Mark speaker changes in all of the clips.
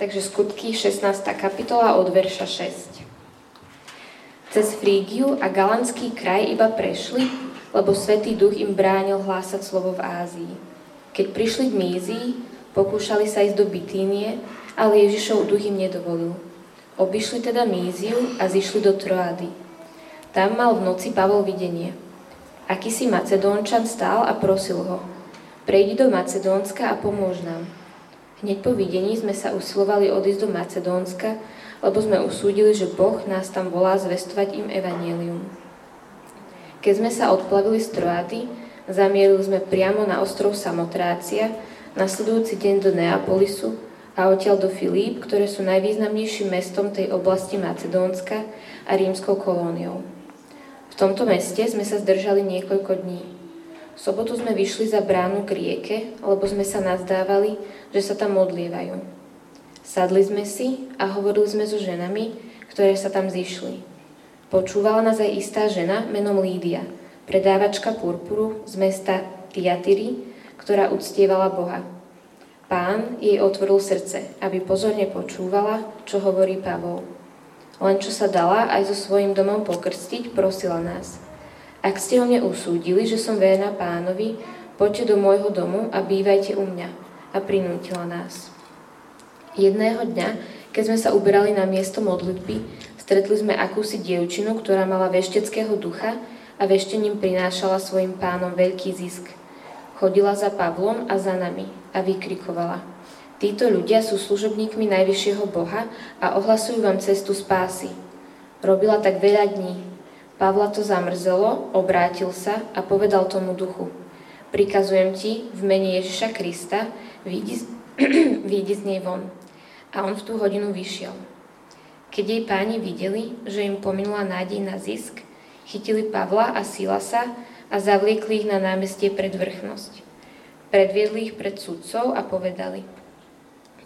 Speaker 1: Takže skutky 16. kapitola od verša 6. Cez Frígiu a Galanský kraj iba prešli, lebo Svetý duch im bránil hlásať slovo v Ázii. Keď prišli k Mízii, pokúšali sa ísť do Bitínie, ale Ježišov duch im nedovolil. Obišli teda Míziu a zišli do Troády. Tam mal v noci Pavol videnie. Akýsi Macedónčan stál a prosil ho. Prejdi do Macedónska a pomôž nám. Hneď po videní sme sa usilovali odísť do Macedónska, lebo sme usúdili, že Boh nás tam volá zvestovať im evanielium. Keď sme sa odplavili z Troády, zamierili sme priamo na ostrov Samotrácia, nasledujúci deň do Neapolisu a odtiaľ do Filíp, ktoré sú najvýznamnejším mestom tej oblasti Macedónska a rímskou kolóniou. V tomto meste sme sa zdržali niekoľko dní sobotu sme vyšli za bránu k rieke, lebo sme sa nazdávali, že sa tam modlievajú. Sadli sme si a hovorili sme so ženami, ktoré sa tam zišli. Počúvala nás aj istá žena menom Lídia, predávačka purpuru z mesta Tiatyry, ktorá uctievala Boha. Pán jej otvoril srdce, aby pozorne počúvala, čo hovorí Pavol. Len čo sa dala aj so svojím domom pokrstiť, prosila nás – ak ste ho mne usúdili, že som verná pánovi, poďte do môjho domu a bývajte u mňa. A prinútila nás. Jedného dňa, keď sme sa uberali na miesto modlitby, stretli sme akúsi dievčinu, ktorá mala vešteckého ducha a veštením prinášala svojim pánom veľký zisk. Chodila za Pavlom a za nami a vykrikovala. Títo ľudia sú služobníkmi Najvyššieho Boha a ohlasujú vám cestu spásy. Robila tak veľa dní, Pavla to zamrzelo, obrátil sa a povedal tomu duchu. Prikazujem ti v mene Ježiša Krista, výjdi, z nej von. A on v tú hodinu vyšiel. Keď jej páni videli, že im pominula nádej na zisk, chytili Pavla a Silasa a zavliekli ich na námestie pred vrchnosť. Predviedli ich pred sudcov a povedali,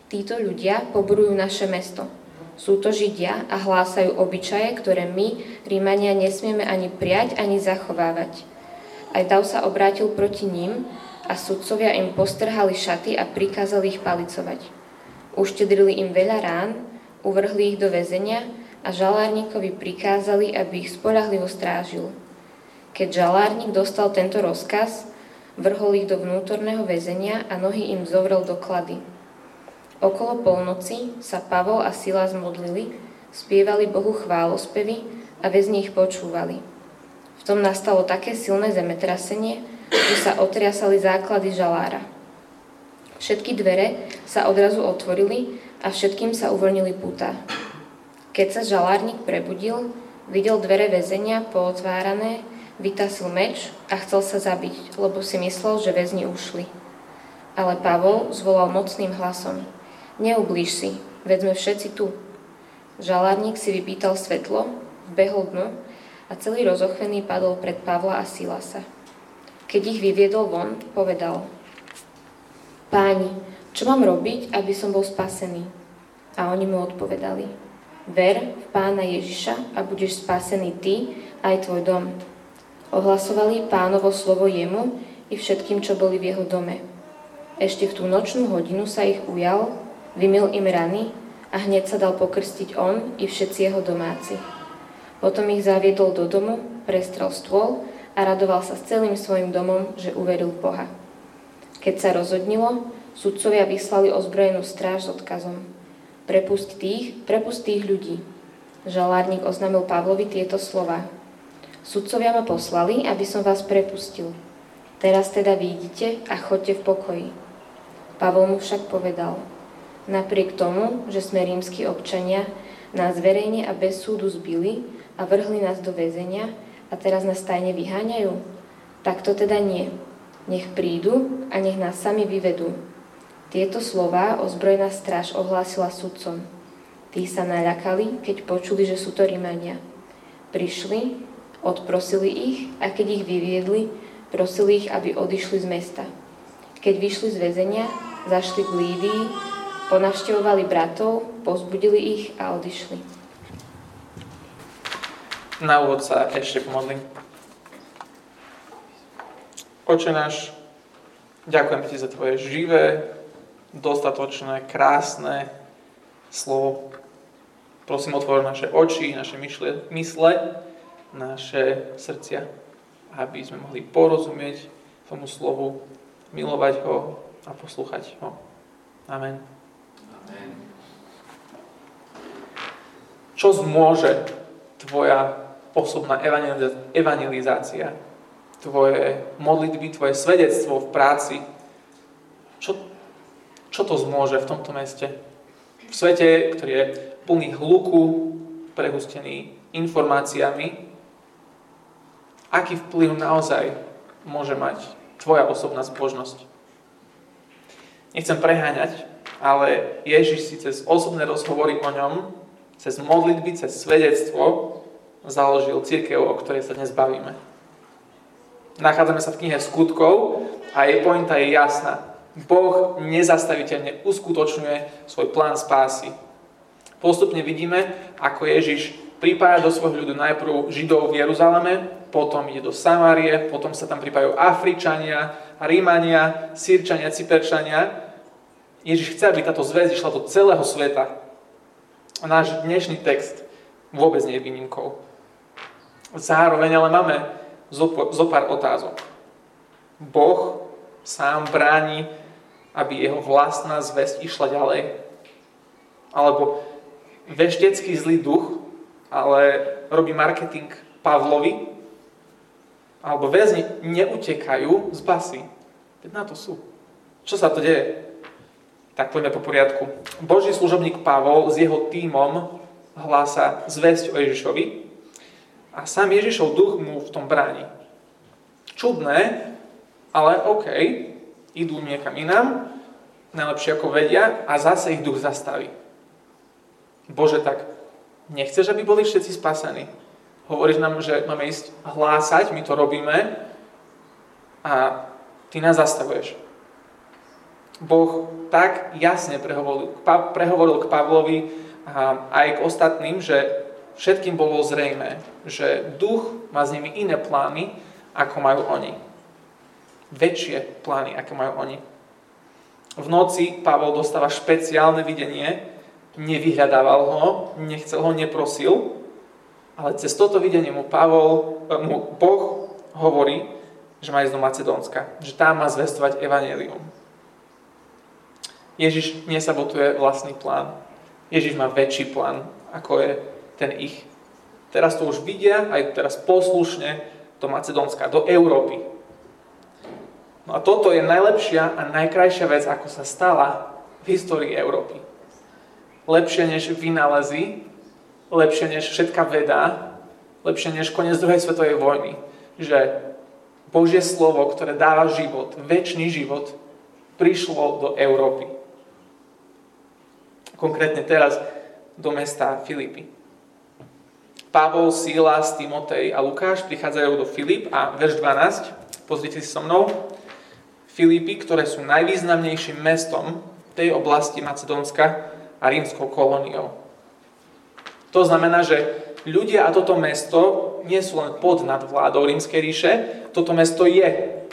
Speaker 1: títo ľudia poborujú naše mesto, sú to Židia a hlásajú obyčaje, ktoré my, Rímania, nesmieme ani prijať, ani zachovávať. Aj Dav sa obrátil proti ním a sudcovia im postrhali šaty a prikázali ich palicovať. Uštedrili im veľa rán, uvrhli ich do väzenia a žalárnikovi prikázali, aby ich spolahlivo strážil. Keď žalárnik dostal tento rozkaz, vrhol ich do vnútorného väzenia a nohy im zovrel do klady. Okolo polnoci sa Pavol a Sila zmodlili, spievali Bohu chválospevy a väzni ich počúvali. V tom nastalo také silné zemetrasenie, že sa otriasali základy žalára. Všetky dvere sa odrazu otvorili a všetkým sa uvoľnili púta. Keď sa žalárnik prebudil, videl dvere väzenia pootvárané, vytasil meč a chcel sa zabiť, lebo si myslel, že väzni ušli. Ale Pavol zvolal mocným hlasom – Neublíž si, veď sme všetci tu. Žalárnik si vypýtal svetlo, vbehol dnu a celý rozochvený padol pred Pavla a Silasa. Keď ich vyviedol von, povedal Páni, čo mám robiť, aby som bol spasený? A oni mu odpovedali Ver v pána Ježiša a budeš spasený ty aj tvoj dom. Ohlasovali pánovo slovo jemu i všetkým, čo boli v jeho dome. Ešte v tú nočnú hodinu sa ich ujal Vymil im rany a hneď sa dal pokrstiť on i všetci jeho domáci. Potom ich zaviedol do domu, prestrel stôl a radoval sa s celým svojim domom, že uveril Boha. Keď sa rozhodnilo, sudcovia vyslali ozbrojenú stráž s odkazom. Prepust tých, prepust tých ľudí. Žalárnik oznámil Pavlovi tieto slova. Sudcovia ma poslali, aby som vás prepustil. Teraz teda vidíte a chodte v pokoji. Pavol mu však povedal – Napriek tomu, že sme rímsky občania, nás verejne a bez súdu zbili a vrhli nás do väzenia a teraz nás tajne vyháňajú? Tak to teda nie. Nech prídu a nech nás sami vyvedú. Tieto slová ozbrojená stráž ohlásila sudcom. Tí sa naľakali, keď počuli, že sú to Rímania. Prišli, odprosili ich a keď ich vyviedli, prosili ich, aby odišli z mesta. Keď vyšli z väzenia, zašli k Lívii Ponavštevovali bratov, pozbudili ich a odišli.
Speaker 2: Na úvod sa ešte pomodlím. Oče náš, ďakujem Ti za Tvoje živé, dostatočné, krásne slovo. Prosím, otvor naše oči, naše myšle, mysle, naše srdcia, aby sme mohli porozumieť tomu slovu, milovať ho a poslúchať ho. Amen. Čo zmôže tvoja osobná evangelizácia, tvoje modlitby, tvoje svedectvo v práci? Čo, čo to zmôže v tomto meste? V svete, ktorý je plný hluku, prehustený informáciami, aký vplyv naozaj môže mať tvoja osobná zbožnosť? Nechcem preháňať, ale Ježiš si cez osobné rozhovory o ňom, cez modlitby, cez svedectvo založil církev, o ktorej sa dnes bavíme. Nachádzame sa v knihe skutkov a jej pointa je jasná. Boh nezastaviteľne uskutočňuje svoj plán spásy. Postupne vidíme, ako Ježiš pripája do svojho ľudu najprv Židov v Jeruzaleme, potom ide do Samárie, potom sa tam pripájajú Afričania, Rímania, Sýrčania, Cyperčania Ježiš chce, aby táto zväz išla do celého sveta. A náš dnešný text vôbec nie je výnimkou. Zároveň ale máme zo pár otázok. Boh sám bráni, aby jeho vlastná zväzť išla ďalej. Alebo veštecký zlý duch, ale robí marketing Pavlovi, alebo väzni neutekajú z basy. Veď na to sú. Čo sa to deje? Tak poďme po poriadku. Boží služobník Pavol s jeho tímom hlása zväzť o Ježišovi a sám Ježišov duch mu v tom bráni. Čudné, ale OK, idú niekam inám, najlepšie ako vedia a zase ich duch zastaví. Bože, tak nechceš, aby boli všetci spasení? Hovoríš nám, že máme ísť hlásať, my to robíme a ty nás zastavuješ. Boh tak jasne prehovoril, prehovoril k Pavlovi a aj k ostatným, že všetkým bolo zrejme, že duch má s nimi iné plány, ako majú oni. Väčšie plány, ako majú oni. V noci Pavol dostáva špeciálne videnie, nevyhľadával ho, nechcel ho, neprosil, ale cez toto videnie mu, Pavol, mu Boh hovorí, že má ísť do Macedónska, že tam má zvestovať evanelium. Ježiš nesabotuje vlastný plán. Ježiš má väčší plán, ako je ten ich. Teraz to už vidia, aj teraz poslušne do Macedónska, do Európy. No a toto je najlepšia a najkrajšia vec, ako sa stala v histórii Európy. Lepšie než vynálezy, lepšie než všetká veda, lepšie než koniec druhej svetovej vojny. Že Božie slovo, ktoré dáva život, väčší život, prišlo do Európy konkrétne teraz do mesta Filipy. Pavol, Sílas, Timotej a Lukáš prichádzajú do Filip a verš 12, pozrite si so mnou, Filipy, ktoré sú najvýznamnejším mestom tej oblasti Macedónska a rímskou kolóniou. To znamená, že ľudia a toto mesto nie sú len pod nadvládou rímskej ríše, toto mesto je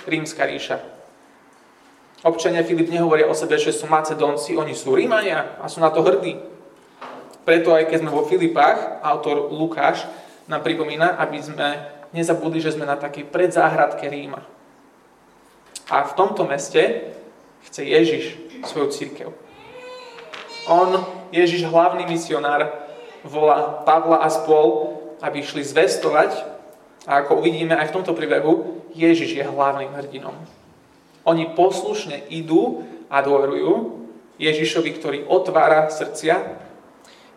Speaker 2: rímska ríša. Občania Filip nehovoria o sebe, že sú Macedónci, oni sú Rímania a sú na to hrdí. Preto aj keď sme vo Filipách, autor Lukáš nám pripomína, aby sme nezabudli, že sme na takej predzáhradke Ríma. A v tomto meste chce Ježiš svoju církev. On, Ježiš, hlavný misionár, volá Pavla a spol, aby išli zvestovať a ako uvidíme aj v tomto príbehu, Ježiš je hlavným hrdinom. Oni poslušne idú a dôverujú Ježišovi, ktorý otvára srdcia,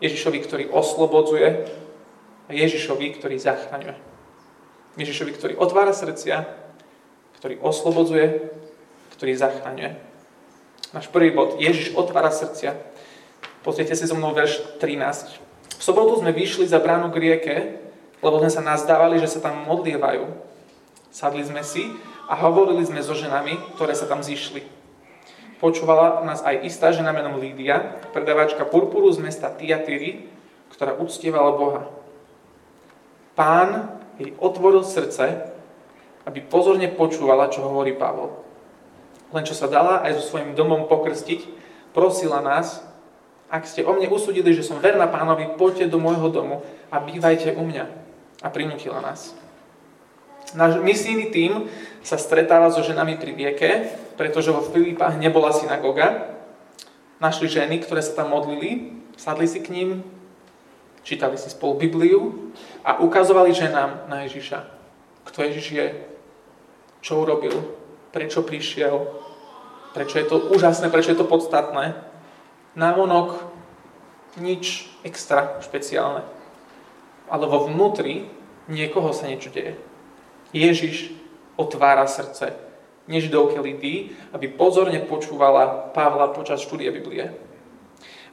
Speaker 2: Ježišovi, ktorý oslobodzuje Ježišovi, ktorý zachraňuje. Ježišovi, ktorý otvára srdcia, ktorý oslobodzuje, ktorý zachraňuje. Náš prvý bod. Ježiš otvára srdcia. Pozrite si so mnou verš 13. V sobotu sme vyšli za bránu k rieke, lebo sme sa nazdávali, že sa tam modlievajú. Sadli sme si a hovorili sme so ženami, ktoré sa tam zišli. Počúvala nás aj istá žena menom Lídia, predávačka purpuru z mesta Tiatyry, ktorá uctievala Boha. Pán jej otvoril srdce, aby pozorne počúvala, čo hovorí Pavol. Len čo sa dala aj so svojím domom pokrstiť, prosila nás, Ak ste o mne usudili, že som verná pánovi, poďte do môjho domu a bývajte u mňa. A prinútila nás. Náš misijný tím sa stretáva so ženami pri rieke, pretože vo Filipách nebola synagoga. Našli ženy, ktoré sa tam modlili, sadli si k ním, čítali si spolu Bibliu a ukazovali ženám na Ježiša. Kto Ježiš je, čo urobil, prečo prišiel, prečo je to úžasné, prečo je to podstatné návonok nič extra špeciálne. Ale vo vnútri niekoho sa niečo deje. Ježiš otvára srdce nežidovke Lidii, aby pozorne počúvala Pavla počas štúdia Biblie.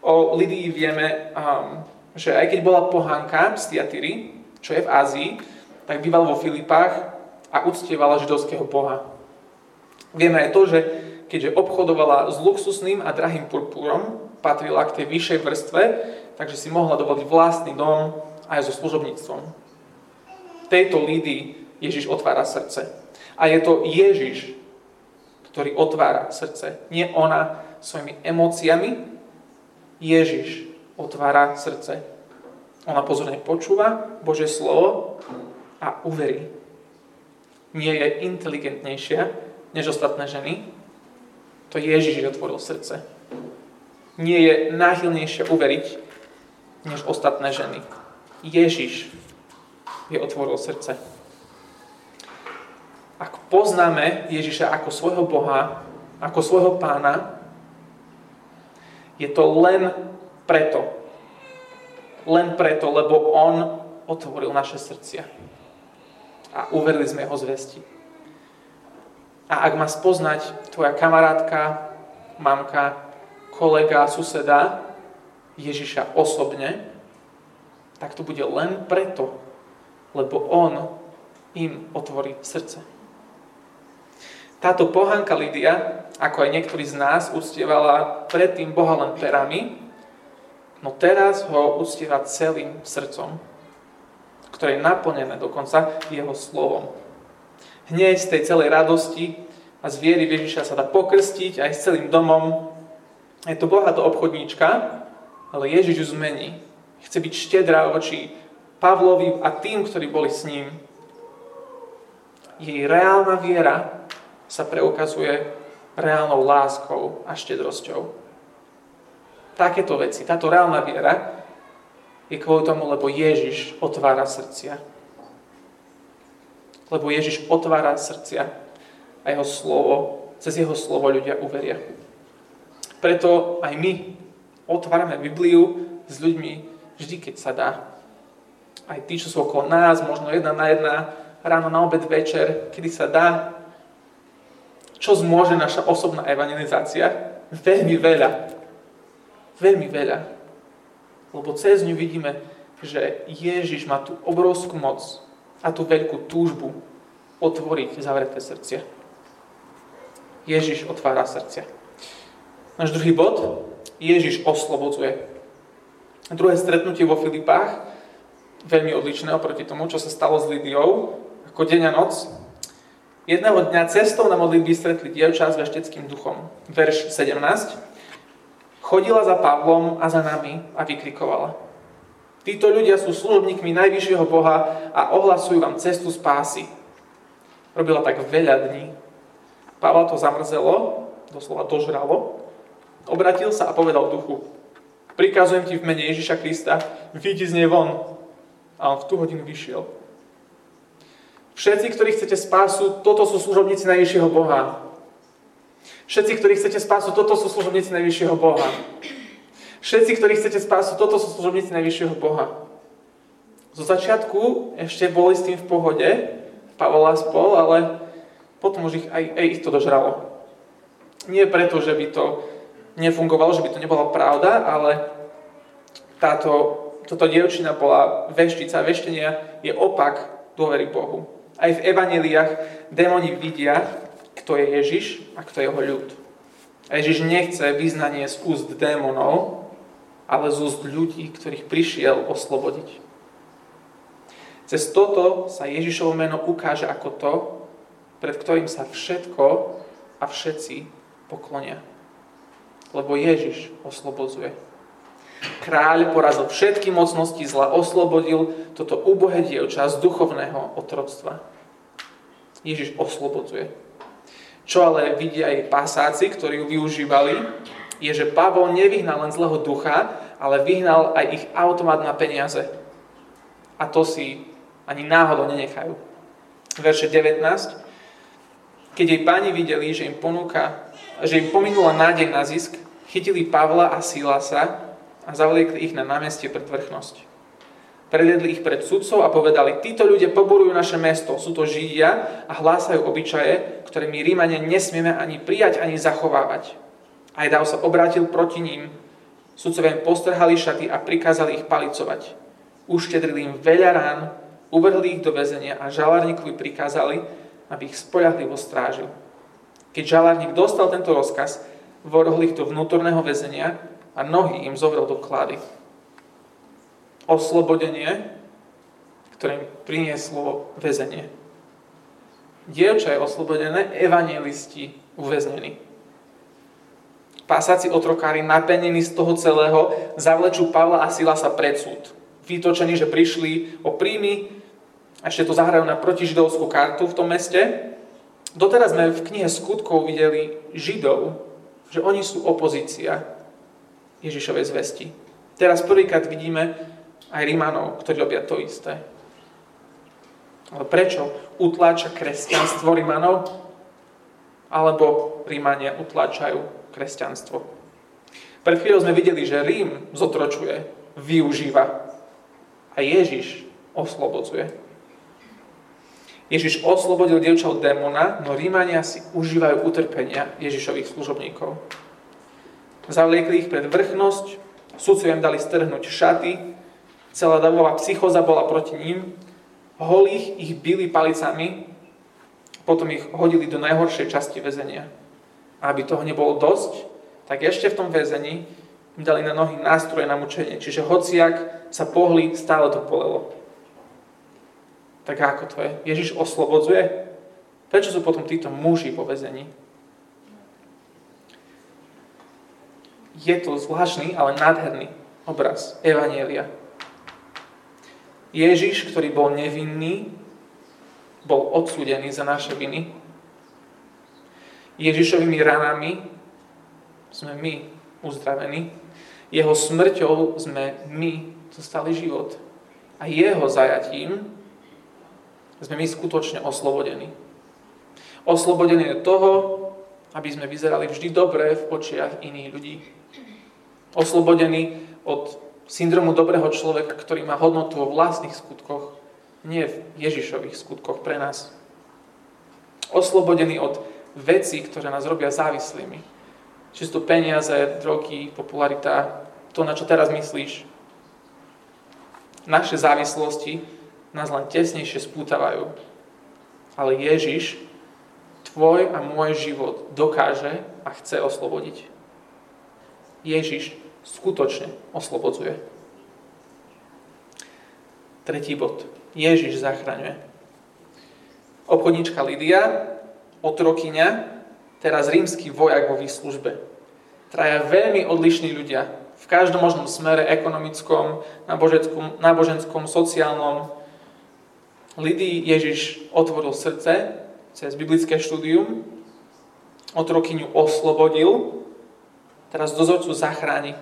Speaker 2: O Lidii vieme, um, že aj keď bola pohánka z Tiatyry, čo je v Ázii, tak býval vo Filipách a uctievala židovského boha. Vieme aj to, že keďže obchodovala s luxusným a drahým purpúrom, patrila k tej vyššej vrstve, takže si mohla dovoliť vlastný dom aj so služobníctvom. Tejto Lídii Ježiš otvára srdce. A je to Ježiš, ktorý otvára srdce. Nie ona svojimi emóciami. Ježiš otvára srdce. Ona pozorne počúva Bože slovo a uverí. Nie je inteligentnejšia než ostatné ženy. To Ježiš otvoril srdce nie je náchylnejšie uveriť než ostatné ženy. Ježiš je otvoril srdce. Ak poznáme Ježiša ako svojho Boha, ako svojho pána, je to len preto. Len preto, lebo On otvoril naše srdcia. A uverili sme Jeho zvesti. A ak má spoznať tvoja kamarátka, mamka, kolega, suseda Ježiša osobne, tak to bude len preto, lebo on im otvorí srdce. Táto pohanka Lidia, ako aj niektorí z nás, uctievala predtým Boha len perami, no teraz ho uctieva celým srdcom, ktoré je naplnené dokonca jeho slovom. Hneď z tej celej radosti a z viery Ježiša sa dá pokrstiť aj s celým domom, je to bohatá obchodníčka, ale Ježiš ju zmení. Chce byť štedrá voči Pavlovi a tým, ktorí boli s ním. Jej reálna viera sa preukazuje reálnou láskou a štedrosťou. Takéto veci, táto reálna viera je kvôli tomu, lebo Ježiš otvára srdcia. Lebo Ježiš otvára srdcia a jeho slovo, cez jeho slovo ľudia uveria. Preto aj my otvárame Bibliu s ľuďmi vždy, keď sa dá. Aj tí, čo sú okolo nás, možno jedna na jedna, ráno, na obed, večer, kedy sa dá. Čo zmôže naša osobná evangelizácia? Veľmi veľa. Veľmi veľa. Lebo cez ňu vidíme, že Ježiš má tú obrovskú moc a tú veľkú túžbu otvoriť zavreté srdcia. Ježiš otvára srdcia. Náš druhý bod. Ježiš oslobodzuje. Druhé stretnutie vo Filipách, veľmi odlišné oproti tomu, čo sa stalo s Lidiou, ako deň a noc. Jedného dňa cestou na modlitby stretli dievča s vešteckým duchom. Verš 17. Chodila za Pavlom a za nami a vykrikovala. Títo ľudia sú služobníkmi Najvyššieho Boha a ohlasujú vám cestu spásy. Robila tak veľa dní. Pavla to zamrzelo, doslova dožralo, Obratil sa a povedal duchu, prikazujem ti v mene Ježiša Krista, vyjdi z nej von. A on v tú hodinu vyšiel. Všetci, ktorí chcete spásu, toto sú služobníci Najvyššieho Boha. Všetci, ktorí chcete spásu, toto sú služobníci Najvyššieho Boha. Všetci, ktorí chcete spásu, toto sú služobníci Najvyššieho Boha. Zo začiatku ešte boli s tým v pohode, Pavol a spol, ale potom už ich, aj, aj ich to dožralo. Nie preto, že by to nefungovalo, že by to nebola pravda, ale táto, toto dievčina bola veštica. Veštenia je opak dôvery Bohu. Aj v evaneliách démoni vidia, kto je Ježiš a kto je jeho ľud. A Ježiš nechce vyznanie z úst démonov, ale z úst ľudí, ktorých prišiel oslobodiť. Cez toto sa Ježišovo meno ukáže ako to, pred ktorým sa všetko a všetci poklonia lebo Ježiš oslobodzuje. Kráľ porazil všetky mocnosti zla, oslobodil toto ubohé dievča z duchovného otroctva. Ježiš oslobodzuje. Čo ale vidia aj pasáci, ktorí ju využívali, je, že Pavol nevyhnal len zlého ducha, ale vyhnal aj ich automat na peniaze. A to si ani náhodou nenechajú. Verše 19. Keď jej páni videli, že im ponúka, že im pominula nádej na zisk, chytili Pavla a Silasa a zavliekli ich na námestie pred vrchnosť. Predvedli ich pred sudcov a povedali, títo ľudia poborujú naše mesto, sú to Židia a hlásajú obyčaje, ktoré my Rímania nesmieme ani prijať, ani zachovávať. Aj Dáv sa obrátil proti ním Sudcovia im postrhali šaty a prikázali ich palicovať. Uštedrili im veľa rán, uvrhli ich do väzenia a žalárnikovi prikázali, aby ich spoľahlivo strážil. Keď žalárnik dostal tento rozkaz, vorhol ich do vnútorného väzenia a nohy im zovrel do klady. Oslobodenie, ktoré im prinieslo väzenie. Dievča je oslobodené, evangelisti uväznení pasáci otrokári napenení z toho celého zavlečú Pavla a Silasa pred súd. Vytočení, že prišli o príjmy, ešte to zahrajú na protižidovskú kartu v tom meste. Doteraz sme v knihe skutkov videli Židov, že oni sú opozícia Ježišovej zvesti. Teraz prvýkrát vidíme aj Rímanov, ktorí robia to isté. Ale prečo utláča kresťanstvo Rímanov? Alebo Rímania utláčajú kresťanstvo. Pred chvíľou sme videli, že Rím zotročuje, využíva a Ježiš oslobodzuje. Ježiš oslobodil dievča od démona, no Rímania si užívajú utrpenia Ježišových služobníkov. Zavliekli ich pred vrchnosť, sudcu im dali strhnúť šaty, celá davová psychoza bola proti ním, holých ich bili palicami, potom ich hodili do najhoršej časti väzenia aby toho nebolo dosť, tak ešte v tom väzení im dali na nohy nástroje na mučenie. Čiže hociak sa pohli, stále to polelo. Tak ako to je? Ježiš oslobodzuje? Prečo sú potom títo muži po väzení? Je to zvláštny, ale nádherný obraz Evanielia. Ježiš, ktorý bol nevinný, bol odsúdený za naše viny Ježišovými ranami sme my uzdravení. Jeho smrťou sme my dostali život. A jeho zajatím sme my skutočne oslobodení. Oslobodení od toho, aby sme vyzerali vždy dobre v očiach iných ľudí. Oslobodení od syndromu dobrého človeka, ktorý má hodnotu vo vlastných skutkoch, nie v Ježišových skutkoch pre nás. Oslobodení od veci, ktoré nás robia závislými. Či sú to peniaze, drogy, popularita, to, na čo teraz myslíš. Naše závislosti nás len tesnejšie spútavajú. Ale Ježiš tvoj a môj život dokáže a chce oslobodiť. Ježiš skutočne oslobodzuje. Tretí bod. Ježiš zachraňuje. Obchodníčka Lidia otrokyňa, teraz rímsky vojak vo výslužbe. Traja veľmi odlišní ľudia, v každom možnom smere, ekonomickom, náboženskom, náboženskom sociálnom. Lidii Ježiš otvoril srdce cez biblické štúdium, otrokyňu oslobodil, teraz dozorcu zachráni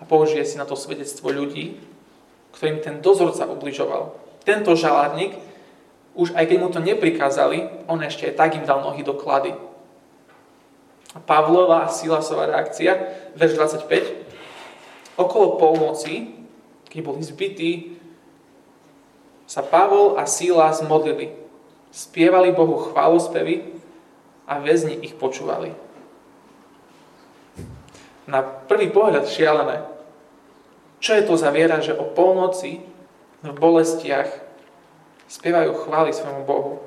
Speaker 2: a použije si na to svedectvo ľudí, ktorým ten dozorca ubližoval. Tento žalárnik už aj keď mu to neprikázali, on ešte aj tak im dal nohy do klady. Pavlova a Silasová reakcia, verš 25. Okolo polnoci, keď boli zbytí, sa Pavol a Silas modlili. Spievali Bohu chválospevy a väzni ich počúvali. Na prvý pohľad šialené. Čo je to za viera, že o polnoci v bolestiach spievajú chvály svojmu Bohu.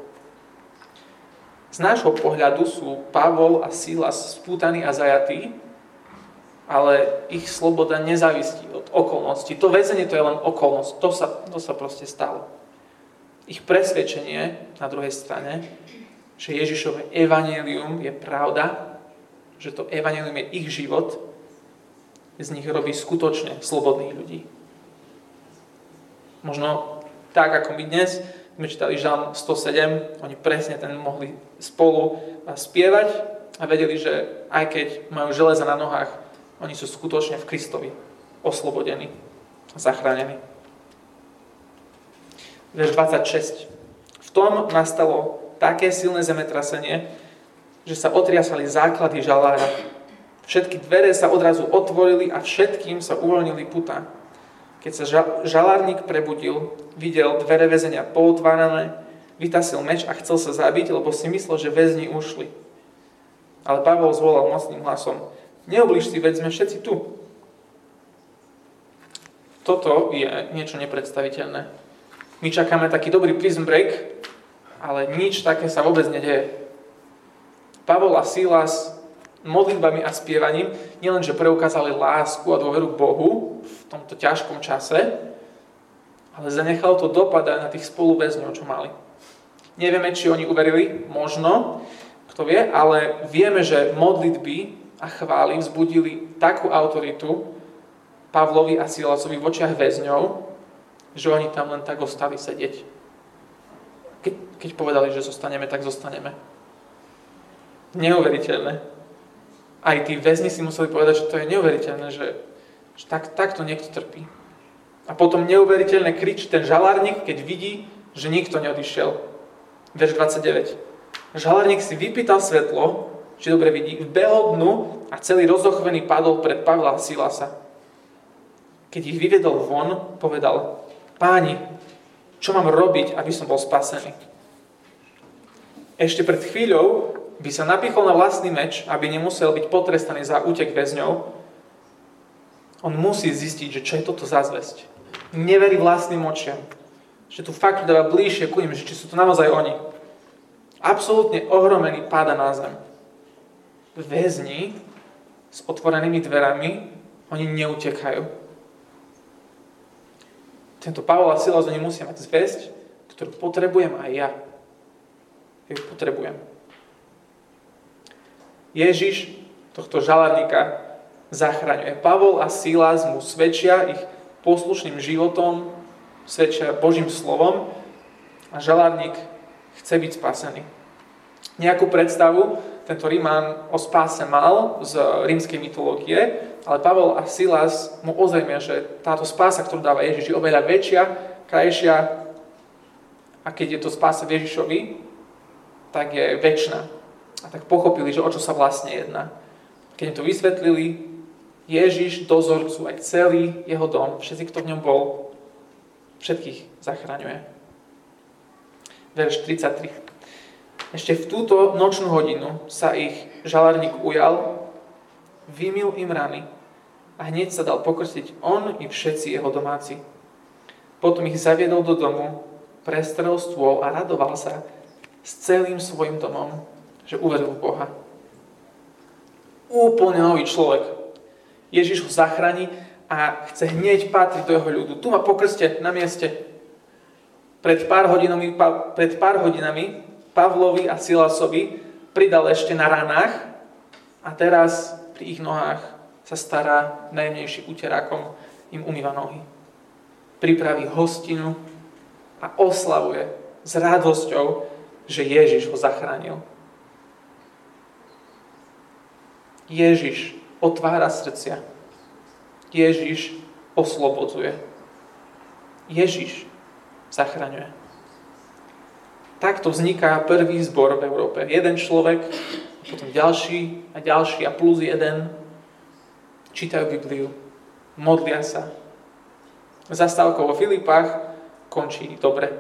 Speaker 2: Z nášho pohľadu sú Pavol a Silas spútaní a zajatí, ale ich sloboda nezávisí od okolností. To väzenie to je len okolnosť, to sa, to sa proste stalo. Ich presvedčenie na druhej strane, že Ježišové evanelium je pravda, že to evanelium je ich život, z nich robí skutočne slobodných ľudí. Možno tak, ako my dnes sme čítali Žalm 107, oni presne ten mohli spolu spievať a vedeli, že aj keď majú železa na nohách, oni sú skutočne v Kristovi oslobodení a zachránení. Verš 26. V tom nastalo také silné zemetrasenie, že sa otriasali základy žalára. Všetky dvere sa odrazu otvorili a všetkým sa uvoľnili puta. Keď sa žalárnik prebudil, videl dvere väzenia pootvárané, vytasil meč a chcel sa zabiť, lebo si myslel, že väzni ušli. Ale Pavol zvolal mocným hlasom, neoblíž si, veď sme všetci tu. Toto je niečo nepredstaviteľné. My čakáme taký dobrý prison break, ale nič také sa vôbec nedeje. Pavol a Silas modlitbami a spievaním nielenže preukázali lásku a dôveru Bohu v tomto ťažkom čase, ale zanechalo to dopadať na tých spoluväzňov, čo mali. Nevieme, či oni uverili, možno, kto vie, ale vieme, že modlitby a chvály vzbudili takú autoritu Pavlovi a Silasovi v očiach väzňov, že oni tam len tak ostali sedieť. Keď, keď povedali, že zostaneme, tak zostaneme. Neuveriteľné aj tí väzni si museli povedať, že to je neuveriteľné, že, že tak, takto niekto trpí. A potom neuveriteľné kričí ten žalárnik, keď vidí, že nikto neodišiel. Verš 29. Žalárnik si vypýtal svetlo, či dobre vidí, vbehol dnu a celý rozochvený padol pred Pavla Silasa. Keď ich vyvedol von, povedal, páni, čo mám robiť, aby som bol spasený? Ešte pred chvíľou by sa napichol na vlastný meč, aby nemusel byť potrestaný za útek väzňov, on musí zistiť, že čo je toto za zväzť. Neverí vlastným očiam. Že tu fakt dáva bližšie ku ním, že či sú to naozaj oni. Absolútne ohromený páda na zem. Väzni s otvorenými dverami, oni neutekajú. Tento Pavol a Silas, oni musia mať zväzť, ktorú potrebujem aj. Ja ju potrebujem. Ježiš tohto žaladníka zachraňuje. Pavol a Silas mu svedčia ich poslušným životom, svedčia Božím slovom a žaladník chce byť spasený. Nejakú predstavu tento Ríman o spáse mal z rímskej mytológie, ale Pavol a Silas mu ozrejmia, že táto spása, ktorú dáva Ježiš, je oveľa väčšia, krajšia a keď je to spása Ježišovi, tak je väčšina. A tak pochopili, že o čo sa vlastne jedná. Keď im to vysvetlili, Ježiš dozorcu aj celý jeho dom, všetci, kto v ňom bol, všetkých zachraňuje. Verš 33. Ešte v túto nočnú hodinu sa ich žalárnik ujal, vymil im rany a hneď sa dal pokrstiť on i všetci jeho domáci. Potom ich zaviedol do domu, prestrel stôl a radoval sa s celým svojim domom že uveril v Boha. Úplne nový človek. Ježiš ho zachráni a chce hneď patriť do jeho ľudu. Tu ma pokrste na mieste. Pred pár hodinami, pred pár hodinami Pavlovi a Silasovi pridal ešte na ranách a teraz pri ich nohách sa stará najjemnejší uterákom, im umýva nohy. Pripraví hostinu a oslavuje s radosťou, že Ježiš ho zachránil. Ježiš otvára srdcia. Ježiš oslobodzuje. Ježiš zachraňuje. Takto vzniká prvý zbor v Európe. Jeden človek, potom ďalší a ďalší a plus jeden čítajú Bibliu, modlia sa. Zastávkou vo Filipách končí dobre.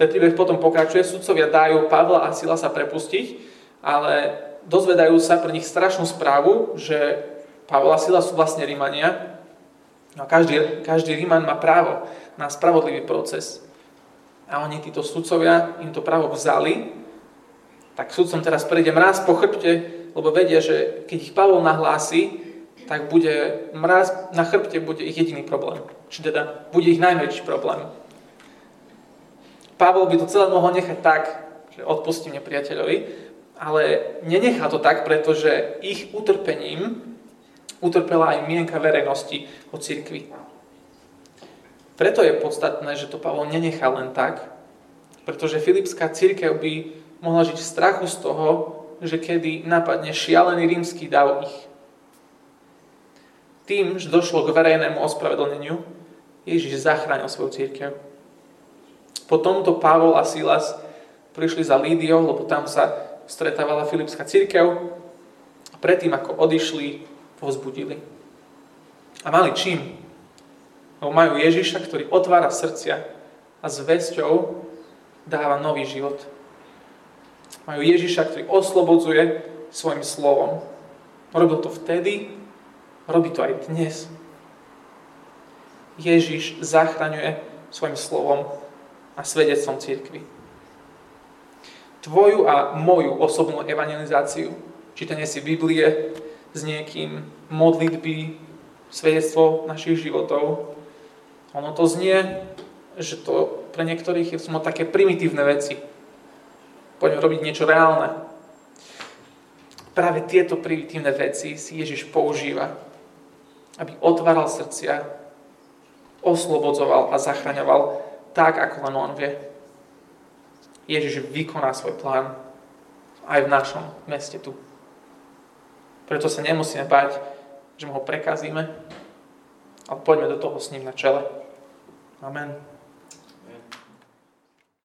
Speaker 2: Ten príbeh potom pokračuje, sudcovia dajú Pavla a Sila sa prepustiť, ale dozvedajú sa pre nich strašnú správu, že Pavla Sila sú vlastne Rímania a každý, každý Ríman má právo na spravodlivý proces. A oni, títo sudcovia, im to právo vzali, tak sudcom teraz prejde mraz po chrbte, lebo vedia, že keď ich Pavol nahlási, tak bude mraz na chrbte bude ich jediný problém. Či teda bude ich najväčší problém. Pavol by to celé mohol nechať tak, že odpustím nepriateľovi, ale nenechá to tak, pretože ich utrpením Utrpela aj mienka verejnosti o cirkvi. Preto je podstatné, že to Pavol nenechá len tak, pretože Filipská církev by mohla žiť v strachu z toho, že kedy napadne šialený rímsky dav ich. Tým, že došlo k verejnému ospravedlneniu, Ježiš zachránil svoju církev. Po tomto Pavol a Silas prišli za Lídiou, lebo tam sa stretávala Filipská církev. Predtým, ako odišli, povzbudili. A mali čím? Lebo majú Ježiša, ktorý otvára srdcia a s vesťou dáva nový život. Majú Ježiša, ktorý oslobodzuje svojim slovom. Robil to vtedy, robí to aj dnes. Ježiš zachraňuje svojim slovom a svedectvom církvy. Tvoju a moju osobnú evangelizáciu, čítanie si Biblie s niekým, modlitby, svedectvo našich životov, ono to znie, že to pre niektorých sú také primitívne veci. Poďme robiť niečo reálne. Práve tieto primitívne veci si Ježiš používa, aby otváral srdcia, oslobodzoval a zachraňoval tak, ako len on vie. Ježiš vykoná svoj plán aj v našom meste tu. Preto sa nemusíme báť, že mu ho prekazíme, ale poďme do toho s ním na čele. Amen.